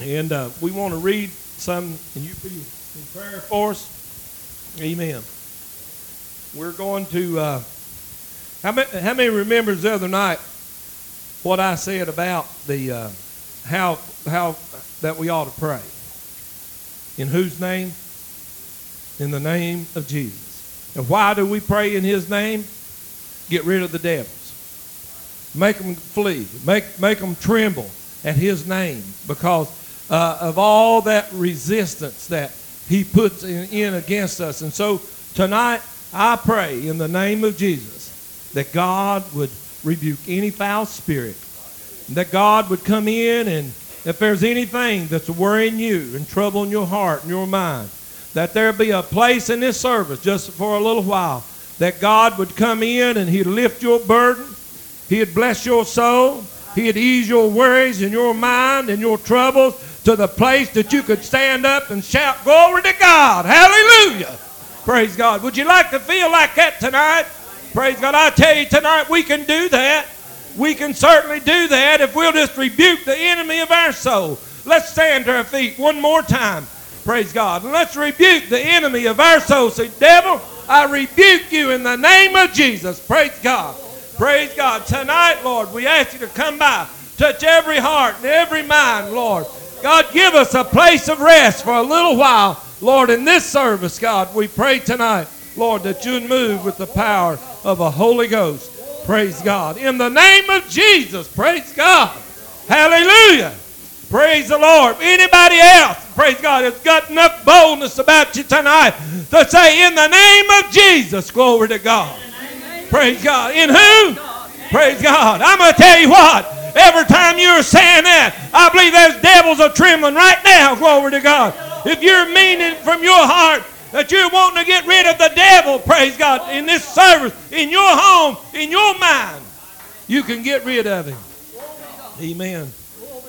And uh, we want to read some, and you be in prayer for us. Amen. We're going to. Uh, how many, how many remembers the other night what I said about the uh, how how that we ought to pray? In whose name? In the name of Jesus. And why do we pray in His name? Get rid of the devils. Make them flee. Make make them tremble at His name because uh, of all that resistance that He puts in, in against us. And so tonight, I pray in the name of Jesus that God would rebuke any foul spirit, that God would come in and if there's anything that's worrying you and troubling your heart and your mind, that there be a place in this service just for a little while that God would come in and He'd lift your burden, He'd bless your soul, He'd ease your worries and your mind and your troubles to the place that you could stand up and shout, Glory to God! Hallelujah! Praise God. Would you like to feel like that tonight? Praise God. I tell you tonight we can do that. We can certainly do that if we'll just rebuke the enemy of our soul. Let's stand to our feet one more time. Praise God. And let's rebuke the enemy of our soul. Say, devil, I rebuke you in the name of Jesus. Praise God. Praise God. Tonight, Lord, we ask you to come by. Touch every heart and every mind, Lord. God, give us a place of rest for a little while. Lord, in this service, God, we pray tonight, Lord, that you'd move with the power of a Holy Ghost. Praise God. In the name of Jesus, praise God. Hallelujah. Praise the Lord. Anybody else, praise God, has got enough boldness about you tonight to say, in the name of Jesus, glory to God. Praise God. In who? Praise God. I'm going to tell you what. Every time you're saying that, I believe those devils are trembling right now. Glory to God. If you're meaning from your heart that you're wanting to get rid of the devil, praise God, in this service, in your home, in your mind, you can get rid of him. Amen.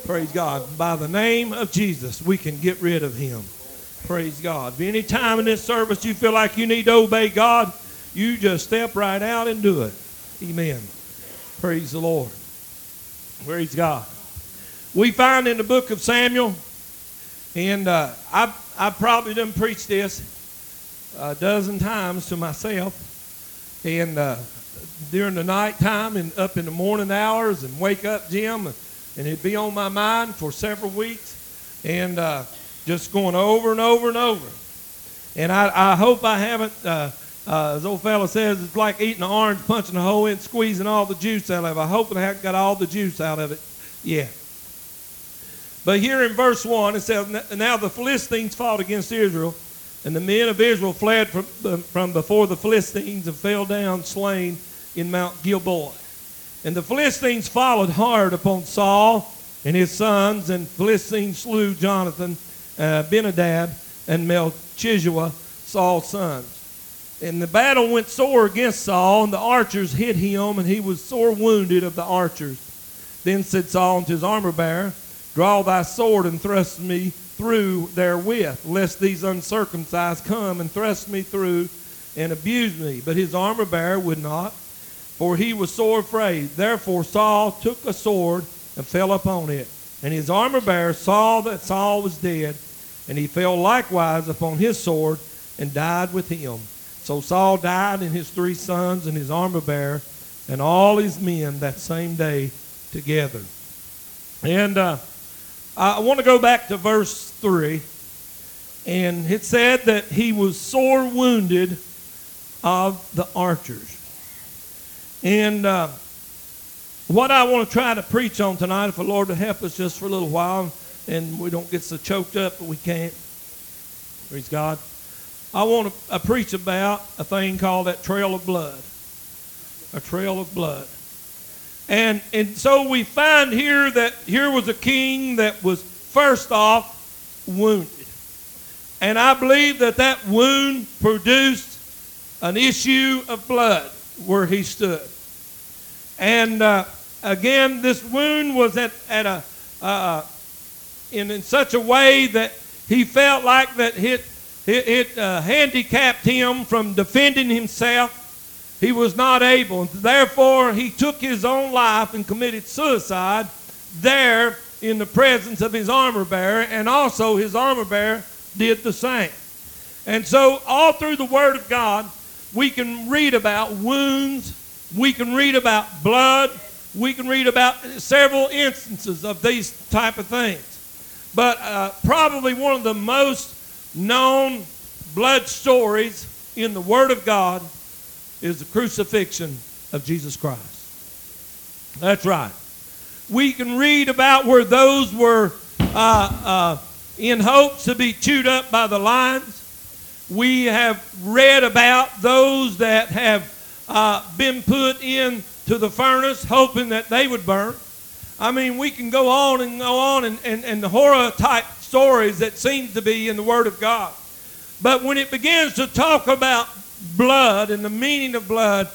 Praise God. By the name of Jesus, we can get rid of him. Praise God. If any time in this service you feel like you need to obey God, you just step right out and do it. Amen. Praise the Lord. Praise God. We find in the book of Samuel, and uh, I I probably done preached this a dozen times to myself, and uh, during the night time and up in the morning hours, and wake up Jim, and, it'd be on my mind for several weeks, and uh, just going over and over and over. And I, I hope I haven't. Uh, as old fellow says, it's like eating an orange, punching a hole in, squeezing all the juice out of it. I hope I haven't got all the juice out of it Yeah. But here in verse 1, it says, Now the Philistines fought against Israel, and the men of Israel fled from, from before the Philistines and fell down slain in Mount Gilboa. And the Philistines followed hard upon Saul and his sons, and Philistines slew Jonathan, uh, Benadab, and Melchizedek, Saul's sons. And the battle went sore against Saul, and the archers hit him, and he was sore wounded of the archers. Then said Saul unto his armor bearer, Draw thy sword and thrust me through therewith, lest these uncircumcised come and thrust me through and abuse me. But his armor bearer would not, for he was sore afraid. Therefore Saul took a sword and fell upon it. And his armor bearer saw that Saul was dead, and he fell likewise upon his sword and died with him. So Saul died and his three sons and his armor bearer and all his men that same day together. And uh, I want to go back to verse 3. And it said that he was sore wounded of the archers. And uh, what I want to try to preach on tonight, if the Lord will help us just for a little while, and we don't get so choked up that we can't. Praise God. I want to preach about a thing called that trail of blood. A trail of blood. And, and so we find here that here was a king that was first off wounded. And I believe that that wound produced an issue of blood where he stood. And uh, again, this wound was at, at a, uh, in, in such a way that he felt like that it it, it uh, handicapped him from defending himself. He was not able. Therefore, he took his own life and committed suicide there in the presence of his armor bearer, and also his armor bearer did the same. And so, all through the Word of God, we can read about wounds, we can read about blood, we can read about several instances of these type of things. But uh, probably one of the most known blood stories in the Word of God is the crucifixion of Jesus Christ. That's right. We can read about where those were uh, uh, in hopes to be chewed up by the lions. We have read about those that have uh, been put into the furnace hoping that they would burn. I mean, we can go on and go on and, and, and the horror type stories that seem to be in the Word of God. But when it begins to talk about blood and the meaning of blood,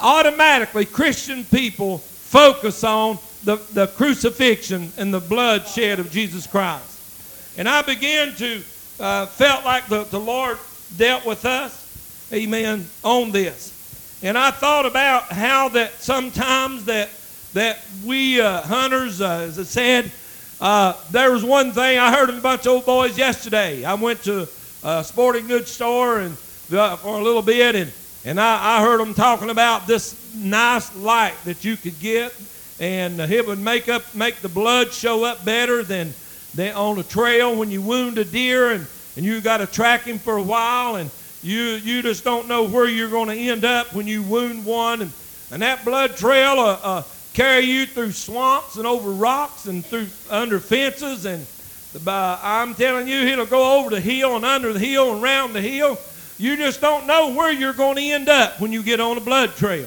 automatically Christian people focus on the, the crucifixion and the bloodshed of Jesus Christ. And I began to uh, felt like the, the Lord dealt with us, amen, on this. And I thought about how that sometimes that that we uh, hunters, uh, as I said, uh, there was one thing I heard of a bunch of old boys yesterday. I went to a sporting goods store and uh, for a little bit, and and I, I heard them talking about this nice light that you could get, and it would make up make the blood show up better than than on a trail when you wound a deer and and you got to track him for a while and you you just don't know where you're going to end up when you wound one and and that blood trail uh, uh, carry you through swamps and over rocks and through under fences and I'm telling you it'll go over the hill and under the hill and round the hill. You just don't know where you're going to end up when you get on a blood trail.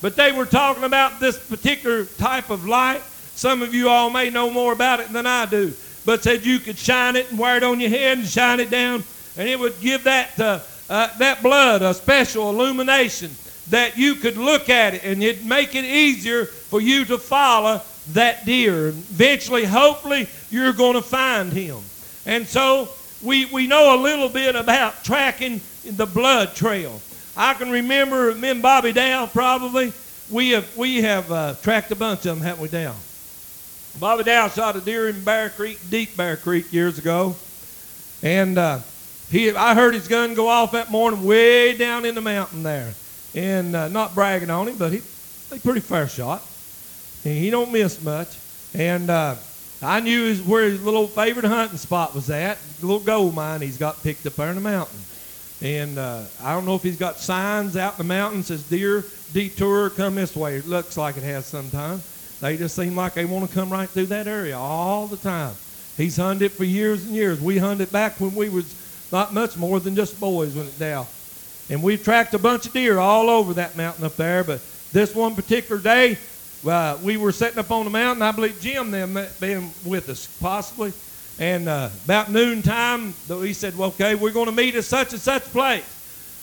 But they were talking about this particular type of light. Some of you all may know more about it than I do but said you could shine it and wear it on your head and shine it down, and it would give that uh, uh, that blood a special illumination that you could look at it and it'd make it easier for you to follow that deer. Eventually, hopefully, you're going to find him. And so we, we know a little bit about tracking the blood trail. I can remember me and Bobby Dow probably. We have, we have uh, tracked a bunch of them, haven't we, Dow? Bobby Dow shot a deer in Bear Creek, Deep Bear Creek, years ago, and uh, he I heard his gun go off that morning way down in the mountain there, and uh, not bragging on him, but he a pretty fair shot. And he don't miss much, and uh, I knew his, where his little favorite hunting spot was at, little gold mine he's got picked up there in the mountain. And uh, I don't know if he's got signs out in the mountains says deer detour come this way. It looks like it has sometimes. They just seem like they want to come right through that area all the time. He's hunted it for years and years. We hunted back when we was not much more than just boys when it down. And we tracked a bunch of deer all over that mountain up there. But this one particular day, uh, we were sitting up on the mountain. I believe Jim them being with us possibly. And uh, about noontime, he said, well, okay, we're going to meet at such and such place.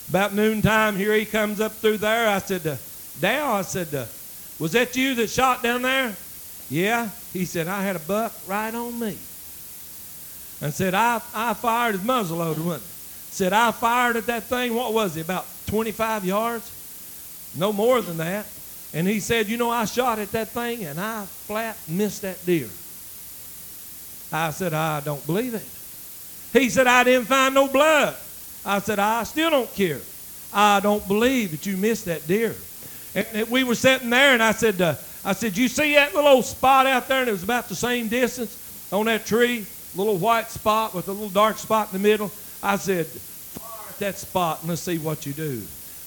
About noontime, here he comes up through there. I said, uh, Dow, I said, uh, was that you that shot down there? Yeah. He said, I had a buck right on me. And said, I, I fired his muzzleloader, wasn't it? Said, I fired at that thing, what was it, about 25 yards? No more than that. And he said, You know, I shot at that thing and I flat missed that deer. I said, I don't believe it. He said, I didn't find no blood. I said, I still don't care. I don't believe that you missed that deer. And we were sitting there, and I said, uh, I said, you see that little old spot out there? And it was about the same distance on that tree, little white spot with a little dark spot in the middle. I said, fire at that spot and let's see what you do.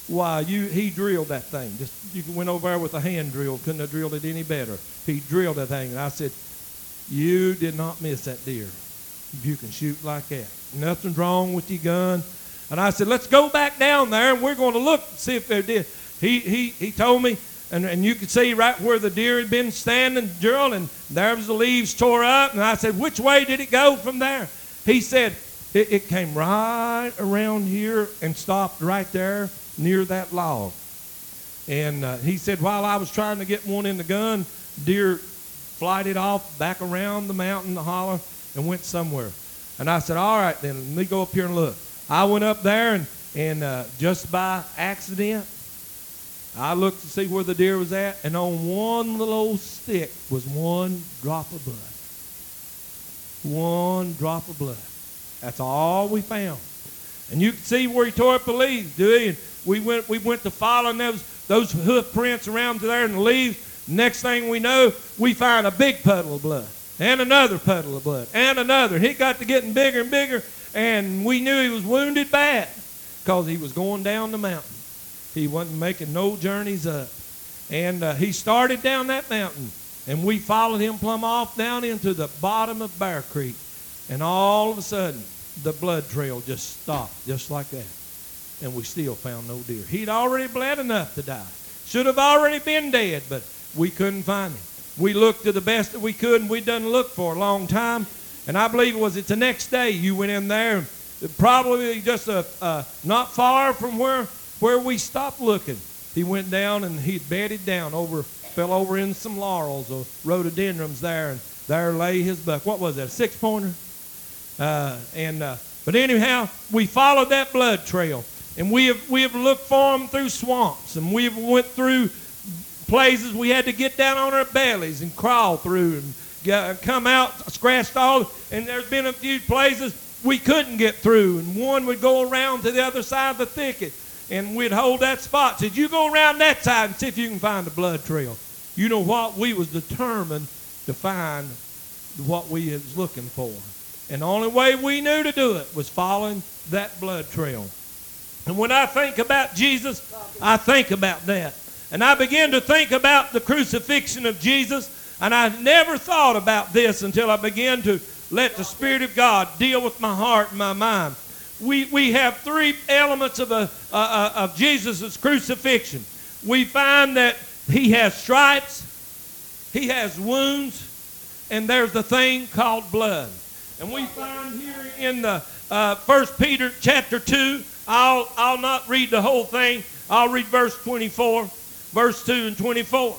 Why, you he drilled that thing. Just you went over there with a hand drill, couldn't have drilled it any better. He drilled that thing, and I said, you did not miss that deer. You can shoot like that. Nothing's wrong with your gun. And I said, let's go back down there, and we're going to look and see if there did he, he, he told me, and, and you could see right where the deer had been standing, Gerald, and there was the leaves tore up. And I said, which way did it go from there? He said, it, it came right around here and stopped right there near that log. And uh, he said, while I was trying to get one in the gun, deer flighted off back around the mountain, the holler, and went somewhere. And I said, all right, then, let me go up here and look. I went up there, and, and uh, just by accident, I looked to see where the deer was at, and on one little old stick was one drop of blood. One drop of blood. That's all we found. And you can see where he tore up the leaves, do you? And we went, we went to following those, those hoof prints around to there in the leaves. Next thing we know, we find a big puddle of blood and another puddle of blood and another. He got to getting bigger and bigger, and we knew he was wounded bad because he was going down the mountain. He wasn't making no journeys up. And uh, he started down that mountain, and we followed him plumb off down into the bottom of Bear Creek. And all of a sudden, the blood trail just stopped, just like that. And we still found no deer. He'd already bled enough to die. Should have already been dead, but we couldn't find him. We looked to the best that we could, and we done look for a long time. And I believe it was it the next day you went in there, probably just a, uh, not far from where where we stopped looking. He went down and he bedded down over, fell over in some laurels or rhododendrons there, and there lay his buck. What was that? A six pointer? Uh, and uh, but anyhow, we followed that blood trail, and we have we have looked for him through swamps, and we have went through places we had to get down on our bellies and crawl through and get, come out scratched all. And there's been a few places we couldn't get through, and one would go around to the other side of the thicket, and we'd hold that spot. Said, "You go around that side and see if you can find the blood trail." You know what? We was determined to find what we was looking for. And the only way we knew to do it was following that blood trail. And when I think about Jesus, I think about that. And I began to think about the crucifixion of Jesus, and I never thought about this until I began to let the Spirit of God deal with my heart and my mind. We, we have three elements of, a, uh, of Jesus' crucifixion. We find that he has stripes, he has wounds, and there's the thing called blood. And we find here in the uh, 1 Peter chapter 2, I'll, I'll not read the whole thing. I'll read verse 24, verse 2 and 24.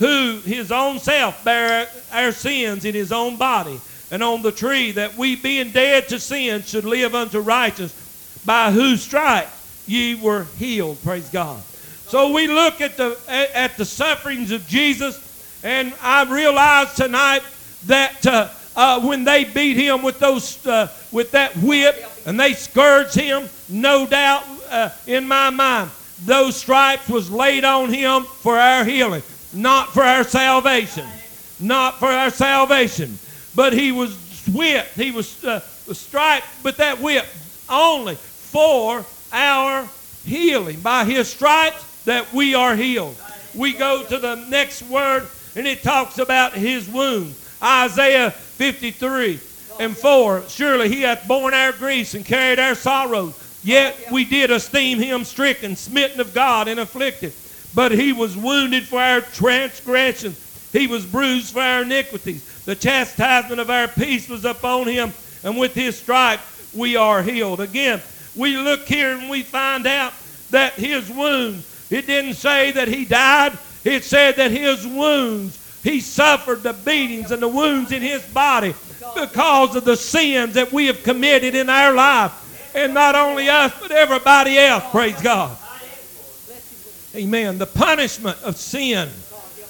Who his own self bare our sins in his own body, and on the tree, that we being dead to sin should live unto righteousness, by whose stripes ye were healed. Praise God. So we look at the at the sufferings of Jesus, and I realize tonight that uh, uh, when they beat him with those uh, with that whip and they scourged him, no doubt uh, in my mind, those stripes was laid on him for our healing, not for our salvation, not for our salvation. But he was whipped, he was uh, striped with that whip only for our healing. By his stripes that we are healed. We go to the next word and it talks about his wounds. Isaiah 53 and 4. Surely he hath borne our griefs and carried our sorrows. Yet we did esteem him stricken, smitten of God, and afflicted. But he was wounded for our transgressions, he was bruised for our iniquities. The chastisement of our peace was upon him, and with his stripes we are healed. Again, we look here and we find out that his wounds, it didn't say that he died, it said that his wounds he suffered the beatings and the wounds in his body because of the sins that we have committed in our life. And not only us, but everybody else. Praise God. Amen. The punishment of sin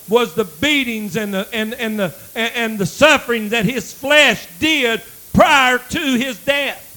was the beatings and the, and, and, the, and the suffering that his flesh did prior to his death.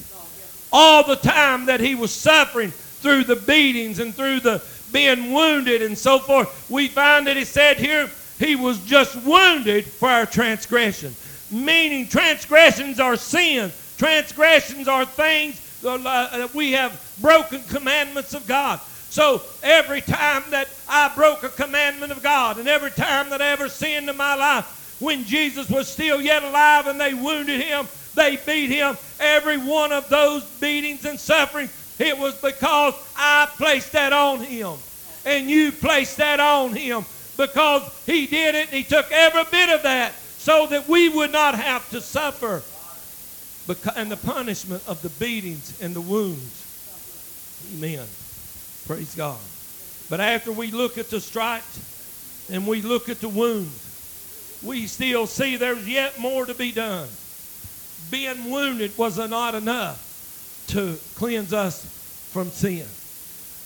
All the time that he was suffering through the beatings and through the being wounded and so forth, we find that he said here, he was just wounded for our transgression. Meaning, transgressions are sins. Transgressions are things uh, that we have broken commandments of God. So every time that I broke a commandment of God, and every time that I ever sinned in my life, when Jesus was still yet alive and they wounded him, they beat him, every one of those beatings and suffering, it was because I placed that on him. And you placed that on him because he did it and he took every bit of that so that we would not have to suffer and the punishment of the beatings and the wounds. Amen. Praise God. But after we look at the stripes and we look at the wounds, we still see there's yet more to be done. Being wounded was not enough to cleanse us from sin.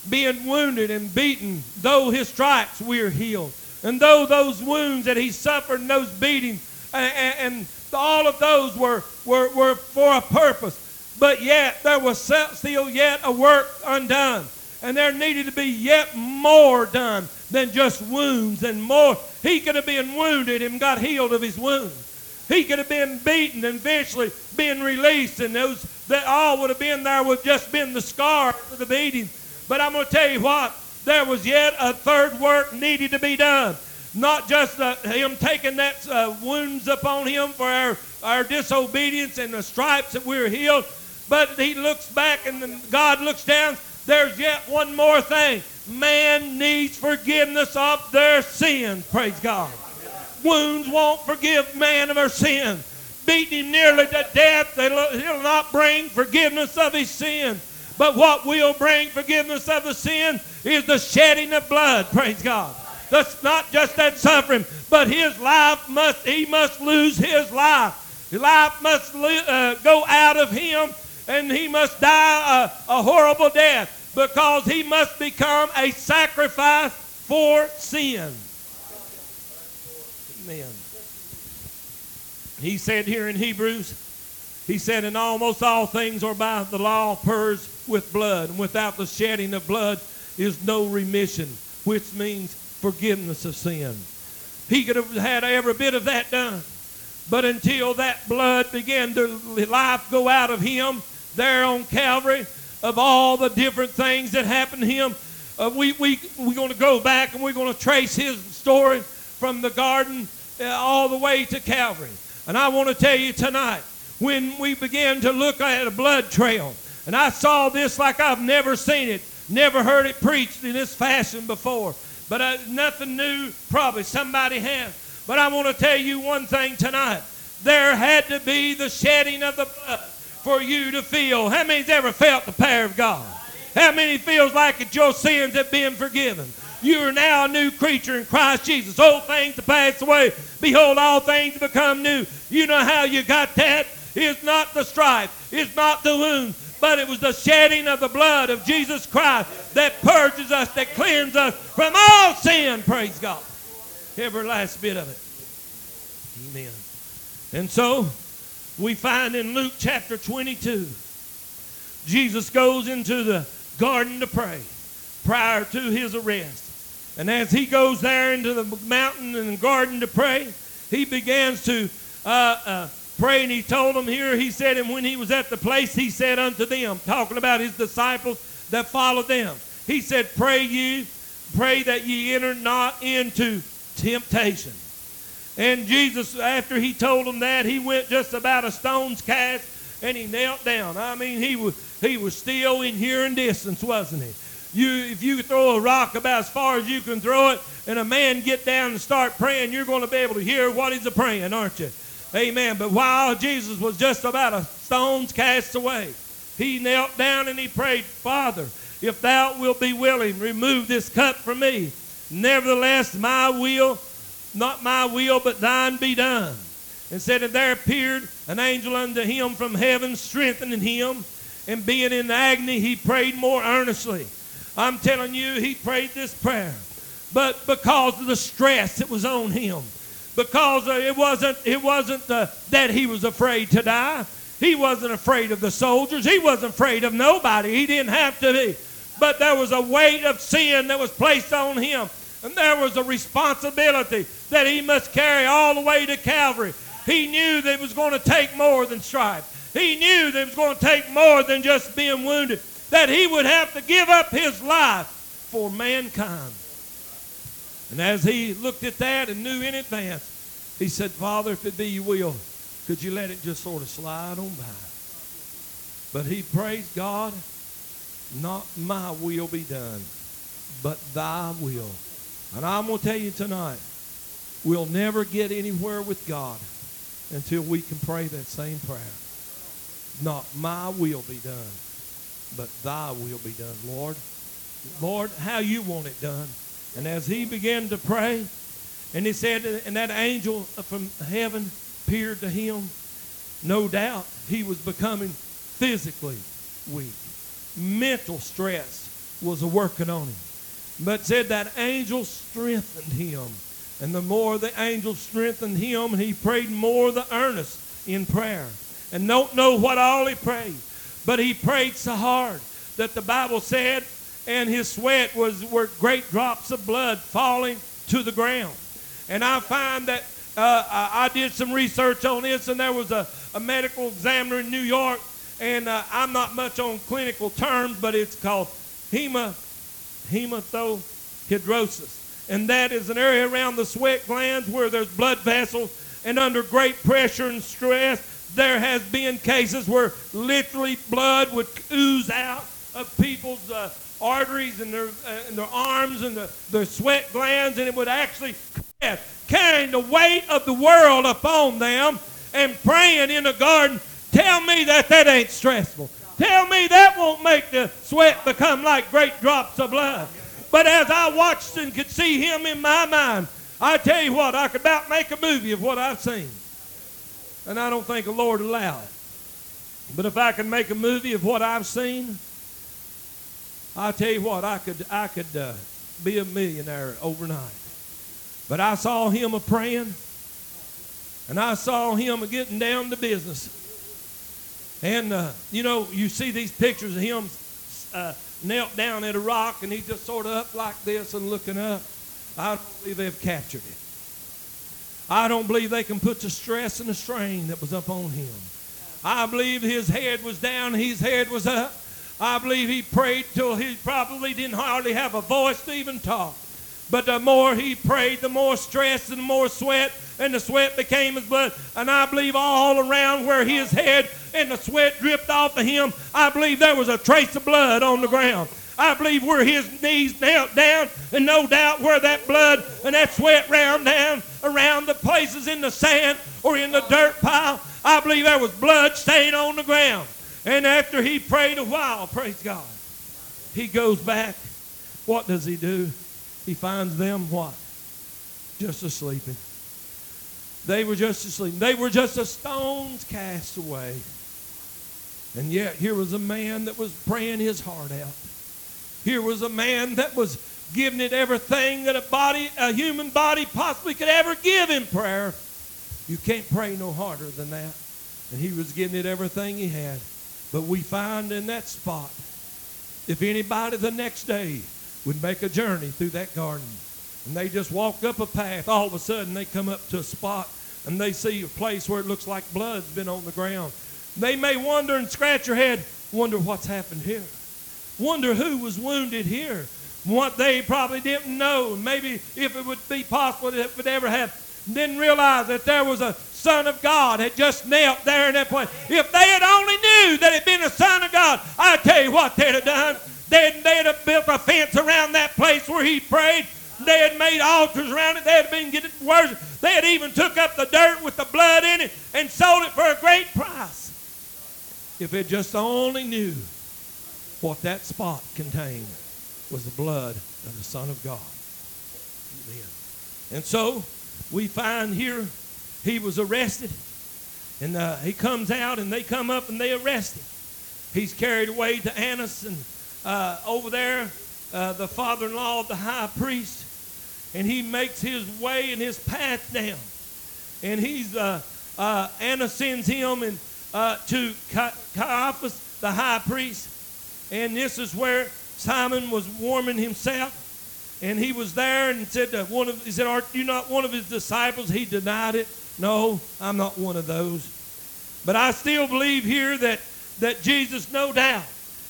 Being wounded and beaten, though his stripes, we are healed. And though those wounds that he suffered and those beatings, and, and all of those were, were, were for a purpose. But yet there was still yet a work undone. And there needed to be yet more done than just wounds and more. He could have been wounded and got healed of his wounds. He could have been beaten and eventually been released, and those that all would have been there would just been the scar of the beating. But I'm going to tell you what, there was yet a third work needed to be done. Not just uh, him taking that uh, wounds upon him for our, our disobedience and the stripes that we're healed, but he looks back and God looks down. There's yet one more thing. Man needs forgiveness of their sins. Praise God. Wounds won't forgive man of our sins. Beating him nearly to death, he'll not bring forgiveness of his sin. But what will bring forgiveness of the sin is the shedding of blood. Praise God. That's not just that suffering, but his life must, he must lose his life. Life must uh, go out of him and he must die a, a horrible death because he must become a sacrifice for sin. Amen. He said here in Hebrews, he said, "In almost all things or by the law purged with blood, and without the shedding of blood is no remission, which means forgiveness of sin. He could have had every bit of that done. But until that blood began to life go out of him there on Calvary, of all the different things that happened to him, uh, we, we, we're going to go back and we're going to trace his story from the garden uh, all the way to Calvary. And I want to tell you tonight, when we begin to look at a blood trail, and I saw this like I've never seen it, never heard it preached in this fashion before. But uh, nothing new, probably somebody has. But I want to tell you one thing tonight. There had to be the shedding of the blood for you to feel. How many's ever felt the power of God? How many feels like it your sins have been forgiven? You are now a new creature in Christ Jesus. Old things have passed away. Behold, all things become new. You know how you got that? It's not the strife. It's not the wound but it was the shedding of the blood of Jesus Christ that purges us, that cleanses us from all sin, praise God. Every last bit of it. Amen. And so, we find in Luke chapter 22, Jesus goes into the garden to pray prior to his arrest. And as he goes there into the mountain and the garden to pray, he begins to uh, uh, pray, and he told them here, he said, and when he was at the place, he said unto them, talking about his disciples that followed them, he said, Pray ye, pray that ye enter not into temptation. And Jesus, after he told them that, he went just about a stone's cast and he knelt down. I mean, he was, he was still in hearing distance, wasn't he? You, if you throw a rock about as far as you can throw it, and a man get down and start praying, you're going to be able to hear what he's praying, aren't you? Amen. But while Jesus was just about a stone's cast away, he knelt down and he prayed, Father, if thou wilt be willing, remove this cup from me. Nevertheless, my will, not my will, but thine be done. And said, And there appeared an angel unto him from heaven, strengthening him. And being in agony, he prayed more earnestly. I'm telling you, he prayed this prayer. But because of the stress that was on him, because uh, it wasn't, it wasn't uh, that he was afraid to die. He wasn't afraid of the soldiers. He wasn't afraid of nobody. He didn't have to be. But there was a weight of sin that was placed on him. And there was a responsibility that he must carry all the way to Calvary. He knew that it was going to take more than strife. He knew that it was going to take more than just being wounded. That he would have to give up his life for mankind. And as he looked at that and knew in advance, he said, Father, if it be your will, could you let it just sort of slide on by? But he praised God, not my will be done, but thy will. And I'm going to tell you tonight, we'll never get anywhere with God until we can pray that same prayer. Not my will be done, but thy will be done, Lord. Lord, how you want it done. And as he began to pray, and he said, and that angel from heaven appeared to him, no doubt he was becoming physically weak. Mental stress was working on him. But said that angel strengthened him And the more the angel strengthened him, he prayed more the earnest in prayer. And don't know what all he prayed, but he prayed so hard that the Bible said, and his sweat was were great drops of blood falling to the ground. And I find that uh, I, I did some research on this, and there was a, a medical examiner in New York, and uh, I'm not much on clinical terms, but it's called hema, hematohidrosis. And that is an area around the sweat glands where there's blood vessels, and under great pressure and stress, there has been cases where literally blood would ooze out of people's uh, arteries and their, uh, and their arms and the, their sweat glands, and it would actually carrying the weight of the world upon them and praying in the garden. Tell me that that ain't stressful. Tell me that won't make the sweat become like great drops of blood. But as I watched and could see him in my mind, I tell you what, I could about make a movie of what I've seen. And I don't think the Lord allowed it. But if I could make a movie of what I've seen, I tell you what, I could I could uh, be a millionaire overnight. But I saw him a praying, and I saw him a getting down to business. And uh, you know, you see these pictures of him uh, knelt down at a rock, and he's just sort of up like this and looking up. I don't believe they've captured it. I don't believe they can put the stress and the strain that was up on him. I believe his head was down, his head was up. I believe he prayed till he probably didn't hardly have a voice to even talk. But the more he prayed, the more stress and the more sweat, and the sweat became his blood. And I believe all around where his head and the sweat dripped off of him, I believe there was a trace of blood on the ground. I believe where his knees knelt down, and no doubt where that blood and that sweat ran down around the places in the sand or in the dirt pile, I believe there was blood stain on the ground. And after he prayed a while, praise God, he goes back. What does he do? He finds them what? Just asleep. They were just asleep. They were just a stone's cast away. And yet here was a man that was praying his heart out. Here was a man that was giving it everything that a body, a human body possibly could ever give in prayer. You can't pray no harder than that. And he was giving it everything he had. But we find in that spot, if anybody the next day would make a journey through that garden, and they just walk up a path, all of a sudden they come up to a spot and they see a place where it looks like blood's been on the ground. They may wonder and scratch your head, wonder what's happened here. Wonder who was wounded here. What they probably didn't know. Maybe if it would be possible that it would ever have. Didn't realize that there was a Son of God had just knelt there in that place. If they had only knew that it had been a Son of God, I tell you what they'd have done. They'd, they'd have built a fence around that place where he prayed. They had made altars around it. They had been getting worse. They had even took up the dirt with the blood in it and sold it for a great price. If it just only knew what that spot contained was the blood of the Son of God. Amen. And so we find here he was arrested. And uh, he comes out and they come up and they arrest him. He's carried away to Annas and uh, over there, uh, the father-in-law of the high priest. And he makes his way and his path down. And he's, uh, uh, Annas sends him and, uh, to Caiaphas, the high priest. And this is where Simon was warming himself. And he was there and said, to one of, he said, Are you not one of his disciples? He denied it. No, I'm not one of those. But I still believe here that, that Jesus, no doubt,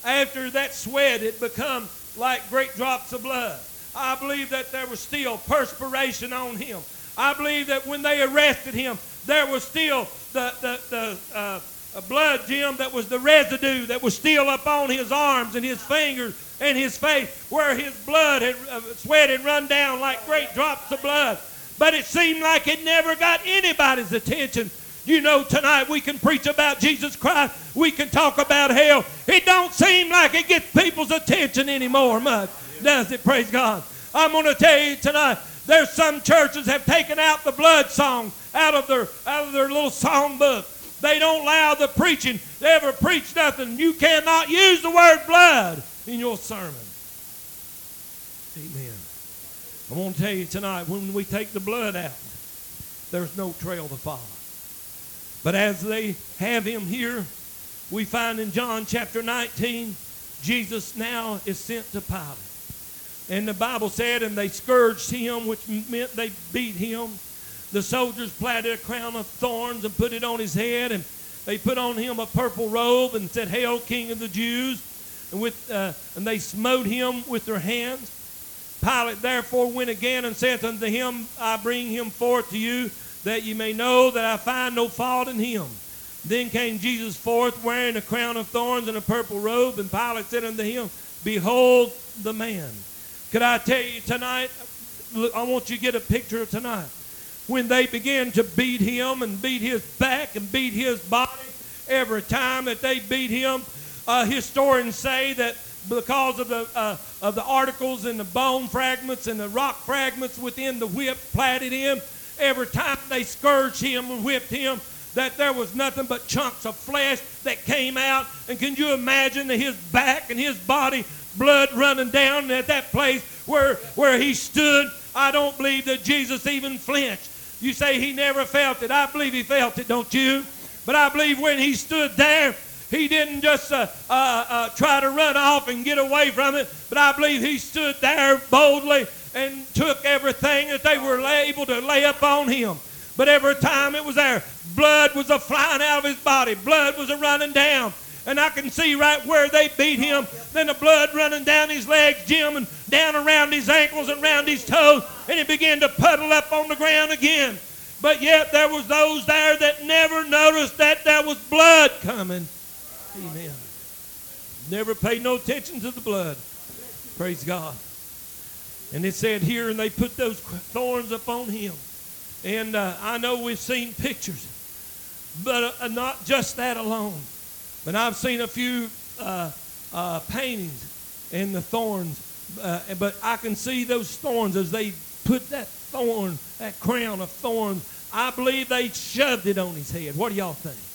after that sweat had become like great drops of blood. I believe that there was still perspiration on him. I believe that when they arrested him, there was still the, the, the uh, blood, Jim, that was the residue that was still up on his arms and his fingers and his face, where his blood had, uh, sweat had run down like great drops of blood. But it seemed like it never got anybody's attention. You know, tonight we can preach about Jesus Christ. We can talk about hell. It don't seem like it gets people's attention anymore much, does it? Praise God. I'm going to tell you tonight, there's some churches have taken out the blood song out of their out of their little song book. They don't allow the preaching to ever preach nothing. You cannot use the word blood in your sermon. Amen. I want to tell you tonight, when we take the blood out, there's no trail to follow. But as they have him here, we find in John chapter 19, Jesus now is sent to Pilate. And the Bible said, and they scourged him, which meant they beat him. The soldiers platted a crown of thorns and put it on his head, and they put on him a purple robe and said, Hail, King of the Jews. And, with, uh, and they smote him with their hands. Pilate therefore went again and said unto him, I bring him forth to you, that ye may know that I find no fault in him. Then came Jesus forth, wearing a crown of thorns and a purple robe, and Pilate said unto him, Behold the man. Could I tell you tonight, I want you to get a picture of tonight. When they began to beat him and beat his back and beat his body, every time that they beat him, uh, historians say that because of the, uh, of the articles and the bone fragments and the rock fragments within the whip platted him, every time they scourged him and whipped him, that there was nothing but chunks of flesh that came out. And can you imagine that his back and his body, blood running down at that place where, where he stood? I don't believe that Jesus even flinched. You say he never felt it. I believe he felt it, don't you? But I believe when he stood there, he didn't just uh, uh, uh, try to run off and get away from it, but I believe he stood there boldly and took everything that they were able to lay upon him. But every time it was there, blood was a flying out of his body, blood was a running down. And I can see right where they beat him, then the blood running down his legs, Jim, and down around his ankles and around his toes, and he began to puddle up on the ground again. But yet there was those there that never noticed that there was blood coming. Amen. Never paid no attention to the blood. Praise God. And it said here, and they put those thorns upon him. And uh, I know we've seen pictures, but uh, not just that alone. But I've seen a few uh, uh paintings and the thorns. Uh, but I can see those thorns as they put that thorn, that crown of thorns. I believe they shoved it on his head. What do y'all think?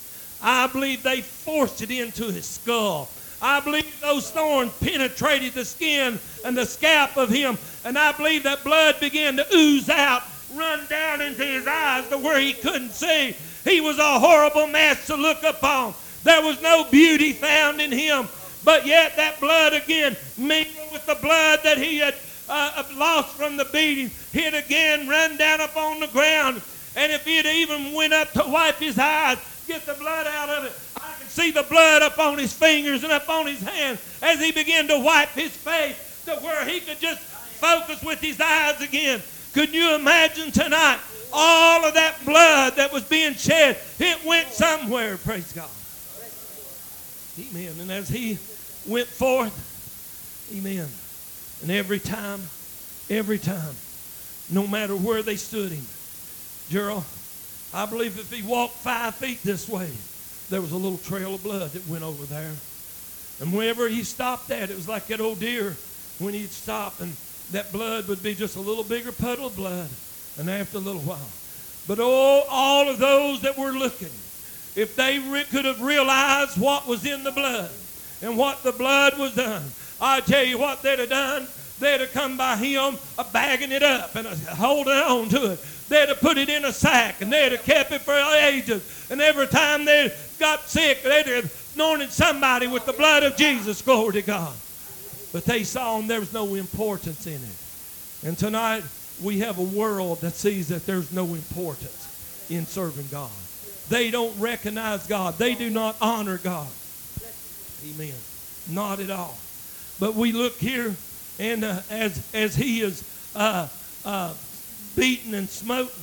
I believe they forced it into his skull. I believe those thorns penetrated the skin and the scalp of him. And I believe that blood began to ooze out, run down into his eyes to where he couldn't see. He was a horrible mess to look upon. There was no beauty found in him. But yet that blood again mingled with the blood that he had uh, lost from the beating. Had again run down upon the ground. And if had even went up to wipe his eyes, get the blood out of it. I could see the blood up on his fingers and up on his hands as he began to wipe his face to where he could just focus with his eyes again. Could you imagine tonight all of that blood that was being shed? It went somewhere, praise God. Amen. And as he went forth, amen. And every time, every time, no matter where they stood him, Gerald, I believe if he walked five feet this way, there was a little trail of blood that went over there. And whenever he stopped at, it was like that old deer when he'd stop and that blood would be just a little bigger puddle of blood. And after a little while. But oh, all of those that were looking, if they re- could have realized what was in the blood and what the blood was done, I tell you what they'd have done. They'd have come by him, a bagging it up and holding on to it. They'd have put it in a sack and they'd have kept it for ages. And every time they got sick, they'd have anointed somebody with the blood of Jesus. Glory to God. But they saw and there was no importance in it. And tonight we have a world that sees that there's no importance in serving God. They don't recognize God. They do not honor God. Amen. Not at all. But we look here, and uh, as as he is uh, uh, beaten and smoten,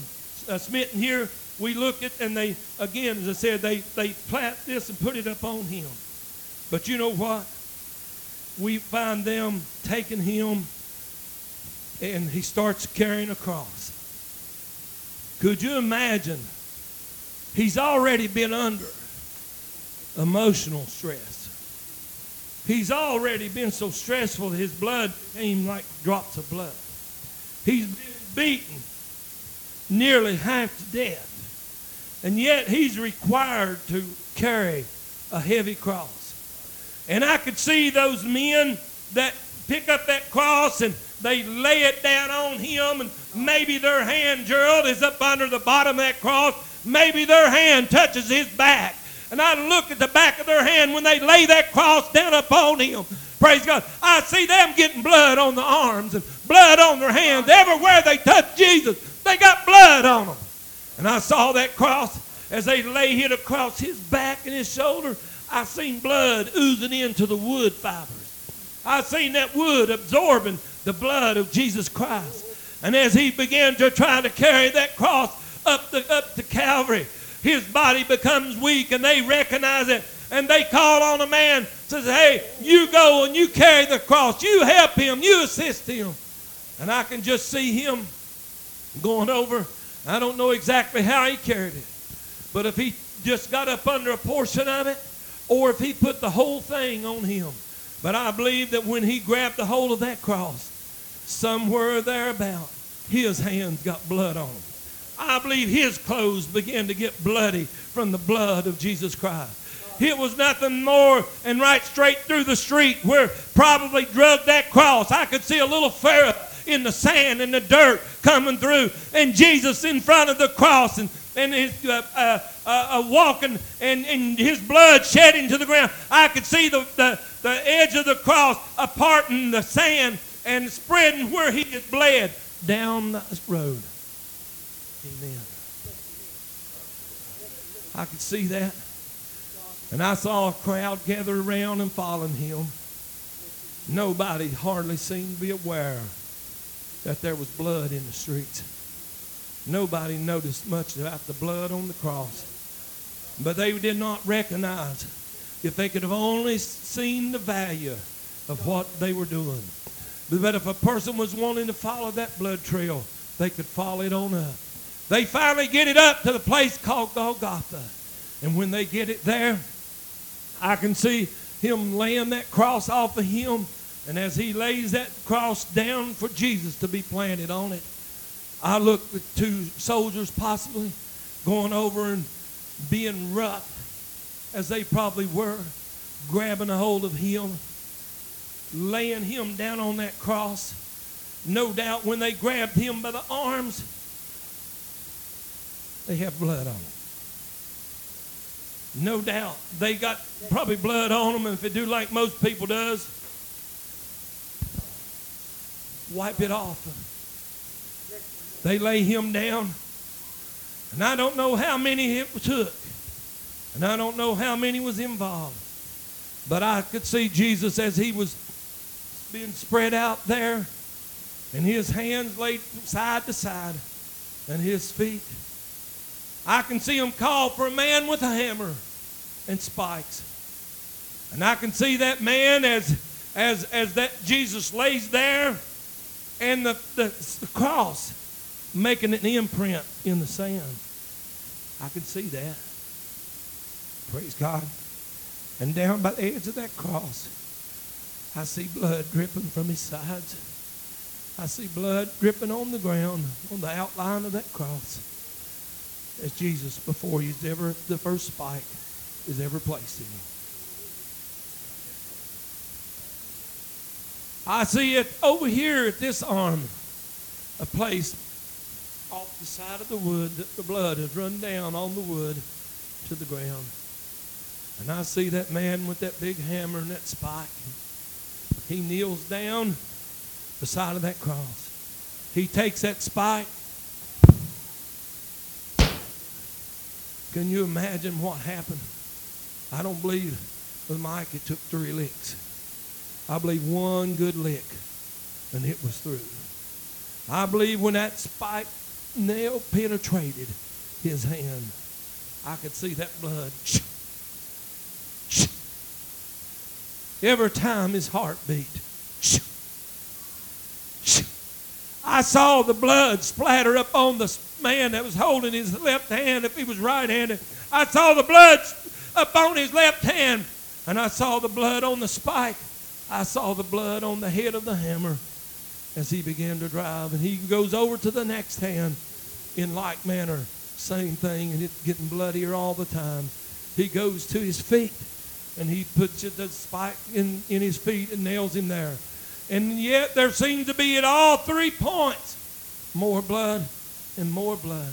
uh, smitten here, we look at, and they, again, as I said, they, they plant this and put it up on him. But you know what? We find them taking him, and he starts carrying a cross. Could you imagine? He's already been under emotional stress. He's already been so stressful, his blood came like drops of blood. He's been beaten nearly half to death. And yet he's required to carry a heavy cross. And I could see those men that pick up that cross and they lay it down on him, and maybe their hand, Gerald, is up under the bottom of that cross. Maybe their hand touches his back. And I look at the back of their hand when they lay that cross down upon him. Praise God. I see them getting blood on the arms and blood on their hands. Everywhere they touch Jesus, they got blood on them. And I saw that cross as they lay it across his back and his shoulder. I seen blood oozing into the wood fibers. I seen that wood absorbing the blood of Jesus Christ. And as he began to try to carry that cross up, the, up to Calvary, his body becomes weak and they recognize it. And they call on a man, says, hey, you go and you carry the cross. You help him. You assist him. And I can just see him going over. I don't know exactly how he carried it. But if he just got up under a portion of it, or if he put the whole thing on him. But I believe that when he grabbed the hold of that cross, somewhere thereabout, his hands got blood on them. I believe his clothes began to get bloody from the blood of Jesus Christ. It was nothing more and right straight through the street where probably drugged that cross. I could see a little ferret in the sand and the dirt coming through, and Jesus in front of the cross, and, and his uh, uh, uh, uh walking, and, and his blood shedding to the ground. I could see the, the, the edge of the cross aparting the sand and spreading where he had bled down the road. Amen. I could see that. And I saw a crowd gather around and following him. Nobody hardly seemed to be aware that there was blood in the streets. Nobody noticed much about the blood on the cross. But they did not recognize if they could have only seen the value of what they were doing. But if a person was wanting to follow that blood trail, they could follow it on up. They finally get it up to the place called Golgotha. And when they get it there, I can see him laying that cross off of him. And as he lays that cross down for Jesus to be planted on it, I look at two soldiers possibly going over and being rough as they probably were, grabbing a hold of him, laying him down on that cross. No doubt when they grabbed him by the arms, they have blood on them. No doubt. They got probably blood on them, if they do like most people does, wipe it off. They lay him down. And I don't know how many it took. And I don't know how many was involved. But I could see Jesus as he was being spread out there, and his hands laid side to side, and his feet I can see him call for a man with a hammer and spikes. And I can see that man as, as, as that Jesus lays there and the, the, the cross making an imprint in the sand. I can see that. Praise God. And down by the edge of that cross, I see blood dripping from his sides. I see blood dripping on the ground, on the outline of that cross as Jesus before he's ever the first spike is ever placed in him. I see it over here at this arm, a place off the side of the wood that the blood has run down on the wood to the ground. And I see that man with that big hammer and that spike. He kneels down beside of that cross. He takes that spike Can you imagine what happened? I don't believe with Mike it took three licks. I believe one good lick and it was through. I believe when that spike nail penetrated his hand, I could see that blood. Every time his heart beat. I saw the blood splatter up on the man that was holding his left hand if he was right handed. I saw the blood up on his left hand, and I saw the blood on the spike. I saw the blood on the head of the hammer as he began to drive. And he goes over to the next hand in like manner. Same thing, and it's getting bloodier all the time. He goes to his feet and he puts the spike in, in his feet and nails him there. And yet there seems to be at all three points more blood and more blood.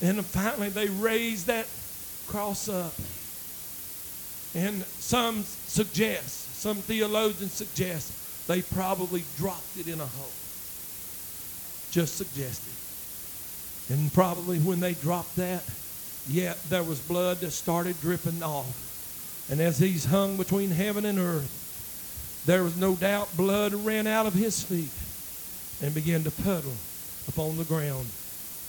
And finally they raise that cross up. And some suggest, some theologians suggest, they probably dropped it in a hole. Just suggested. And probably when they dropped that, yet there was blood that started dripping off. And as he's hung between heaven and earth, there was no doubt blood ran out of his feet and began to puddle upon the ground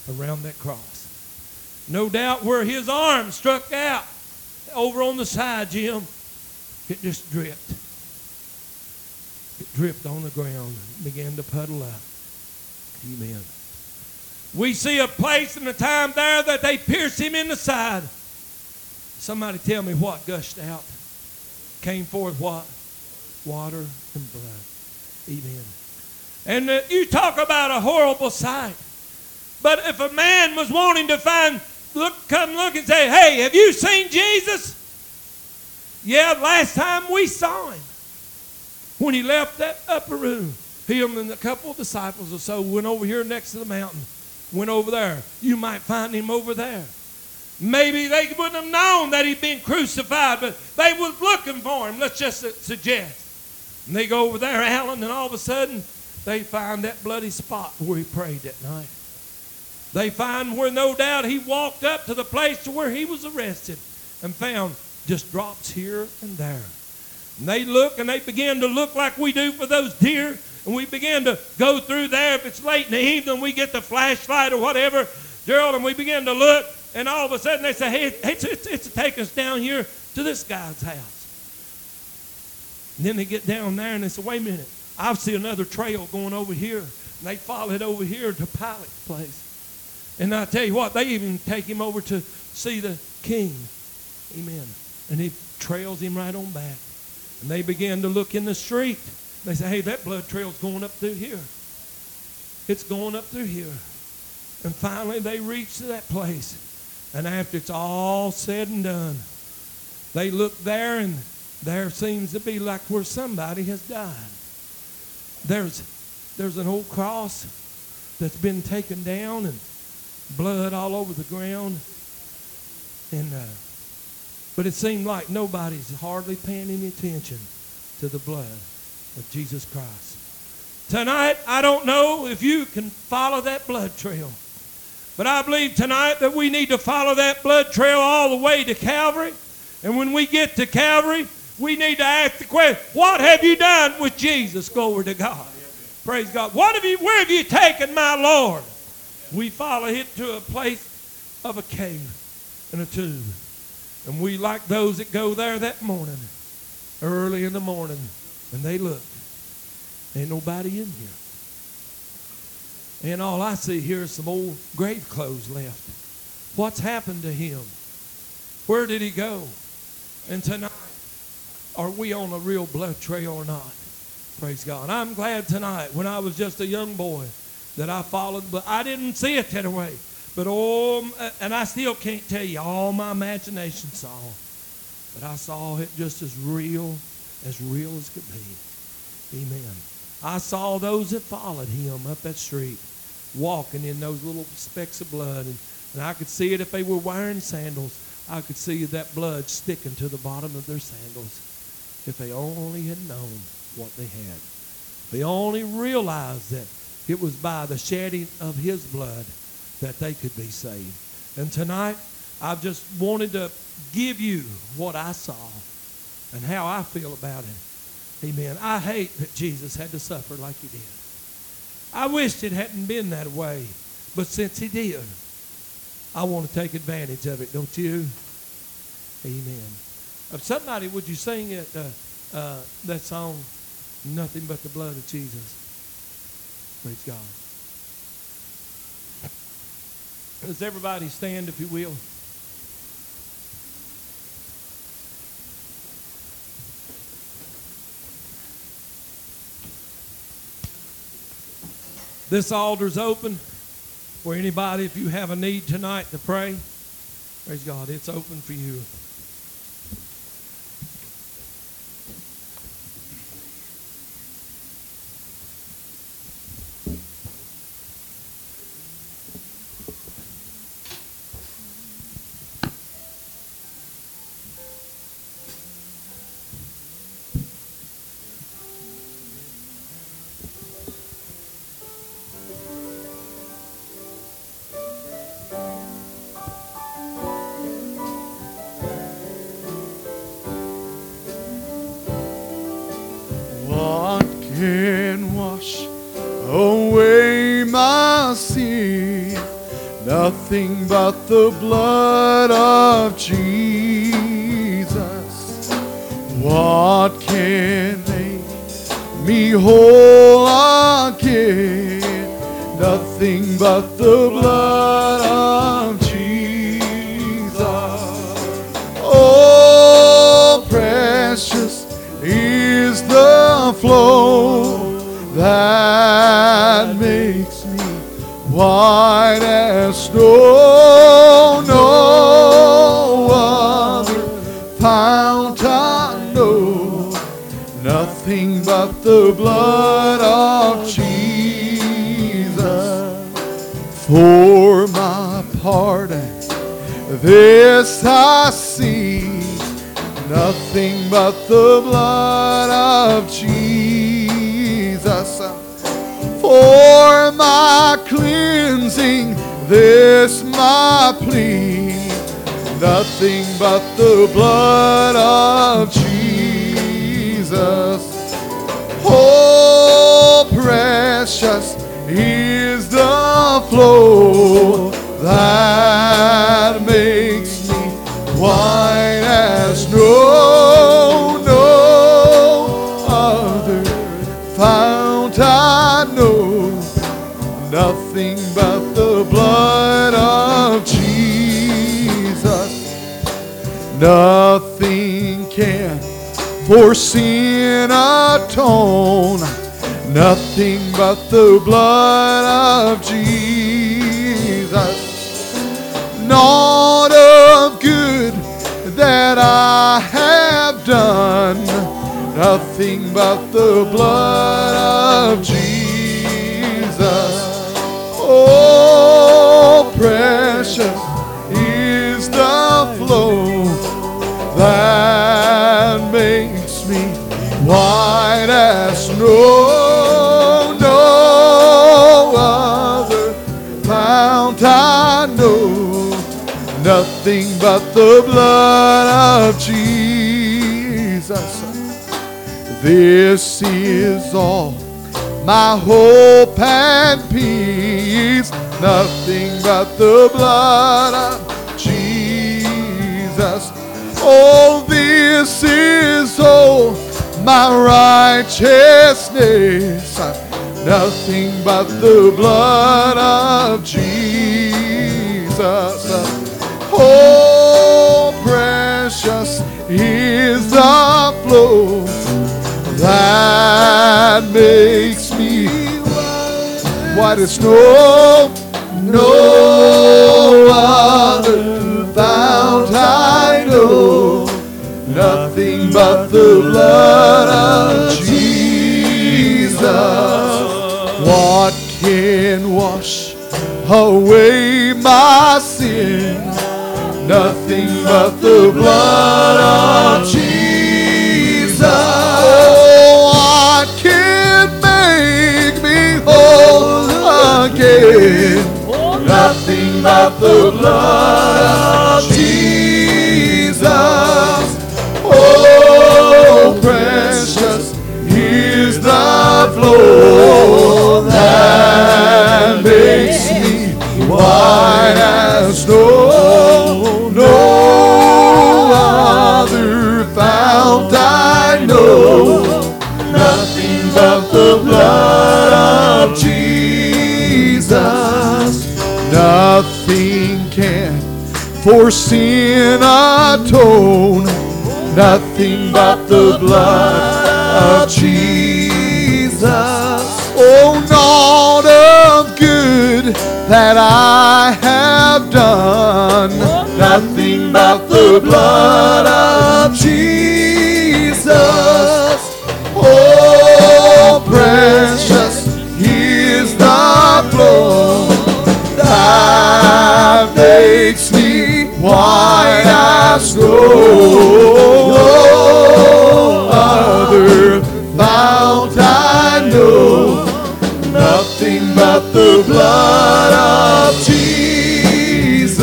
around that cross. No doubt where his arm struck out over on the side, Jim, it just dripped. It dripped on the ground and began to puddle up. Amen. We see a place and a time there that they pierced him in the side. Somebody tell me what gushed out. Came forth what? Water and blood. Amen. And uh, you talk about a horrible sight. But if a man was wanting to find, look, come look and say, hey, have you seen Jesus? Yeah, last time we saw him. When he left that upper room, him and a couple of disciples or so went over here next to the mountain went over there. You might find him over there. Maybe they wouldn't have known that he'd been crucified, but they was looking for him. Let's just suggest. And they go over there, Alan, and all of a sudden they find that bloody spot where he prayed that night. They find where no doubt he walked up to the place to where he was arrested and found just drops here and there. And they look and they begin to look like we do for those deer and we begin to go through there. If it's late in the evening, we get the flashlight or whatever, Gerald, and we begin to look. And all of a sudden they say, hey, it's, it's, it's take us down here to this guy's house. And then they get down there and they say, wait a minute, I see another trail going over here. And they follow it over here to Pilate's place. And I tell you what, they even take him over to see the king. Amen. And he trails him right on back. And they begin to look in the street. They say, hey, that blood trail's going up through here. It's going up through here. And finally, they reach to that place. And after it's all said and done, they look there, and there seems to be like where somebody has died. There's, there's an old cross that's been taken down, and blood all over the ground. And uh, but it seemed like nobody's hardly paying any attention to the blood of Jesus Christ. Tonight, I don't know if you can follow that blood trail. But I believe tonight that we need to follow that blood trail all the way to Calvary. And when we get to Calvary, we need to ask the question, what have you done with Jesus? Glory to God. Praise God. What have you, where have you taken my Lord? We follow him to a place of a cave and a tomb. And we like those that go there that morning, early in the morning, and they look. Ain't nobody in here. And all I see here is some old grave clothes left. What's happened to him? Where did he go? And tonight, are we on a real blood trail or not? Praise God. I'm glad tonight, when I was just a young boy, that I followed, but I didn't see it that way. But oh, uh, and I still can't tell you all my imagination saw. But I saw it just as real as real as could be. Amen. I saw those that followed him up that street walking in those little specks of blood. And, and I could see it if they were wearing sandals. I could see that blood sticking to the bottom of their sandals. If they only had known what they had. If they only realized that it was by the shedding of his blood that they could be saved. And tonight, I've just wanted to give you what I saw and how I feel about it. Amen. I hate that Jesus had to suffer like he did. I wished it hadn't been that way, but since he did, I want to take advantage of it, don't you? Amen. If somebody, would you sing it, uh, uh, that song, Nothing But the Blood of Jesus? Praise God. Does everybody stand, if you will? This altar's open for anybody. If you have a need tonight to pray, praise God, it's open for you. Nothing but the blood of Jesus. What can make me whole again? Nothing but the blood of Jesus. Oh, precious is the flow that makes me white snow. No other fount I nothing but the blood of Jesus for my pardon. This I see, nothing but the blood of Jesus. For my cleansing, this my plea, nothing but the blood of Jesus. Oh, precious is the flow that makes me white as snow. Nothing can for sin atone. Nothing but the blood of Jesus. Not of good that I have done. Nothing but the blood of Jesus. No other nothing but the blood of Jesus. This is all my hope and peace, nothing but the blood of Jesus. Oh, this is all my righteousness, nothing but the blood of Jesus. Oh, precious is the flow that makes me white as snow. No nothing but the blood of Jesus. What can wash away my sin? Nothing but the blood of Jesus. Oh, what can make me whole again? Nothing but the blood that makes me white as snow. No other I know, nothing but the blood of Jesus. Nothing can for sin atone, nothing but the blood of Jesus. Oh, not of good that I have done, nothing but the blood of Jesus. Oh, precious is the blood that makes me white as snow. No other blood of Jesus.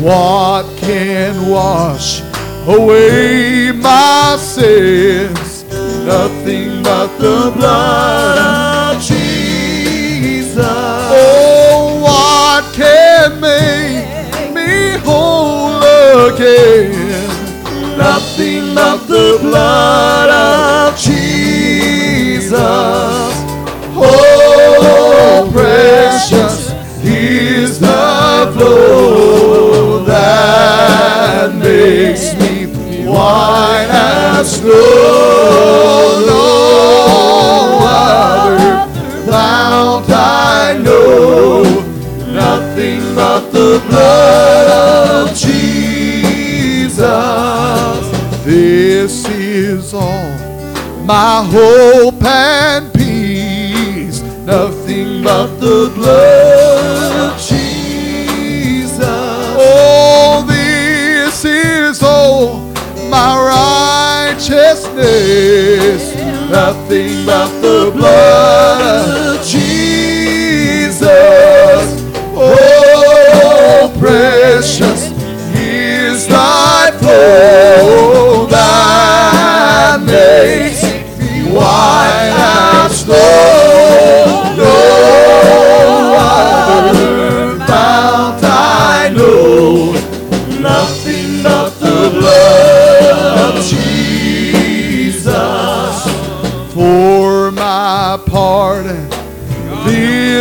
What can wash away my sins? Nothing but the blood of Jesus. Oh, what can make me whole again? Nothing but the blood of Jesus. As snow. No other fount I know, nothing but the blood of Jesus. This is all my hope and peace, nothing but the blood but the blood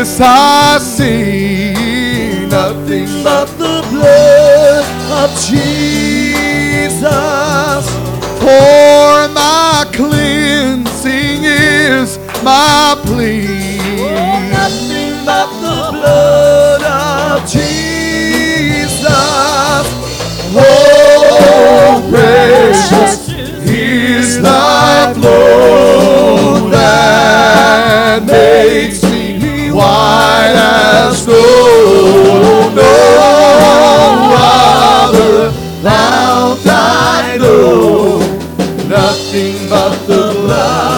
this I see nothing but the blood of Jesus. For my cleansing is my plea. white as snow. No other thou I know, nothing but the love.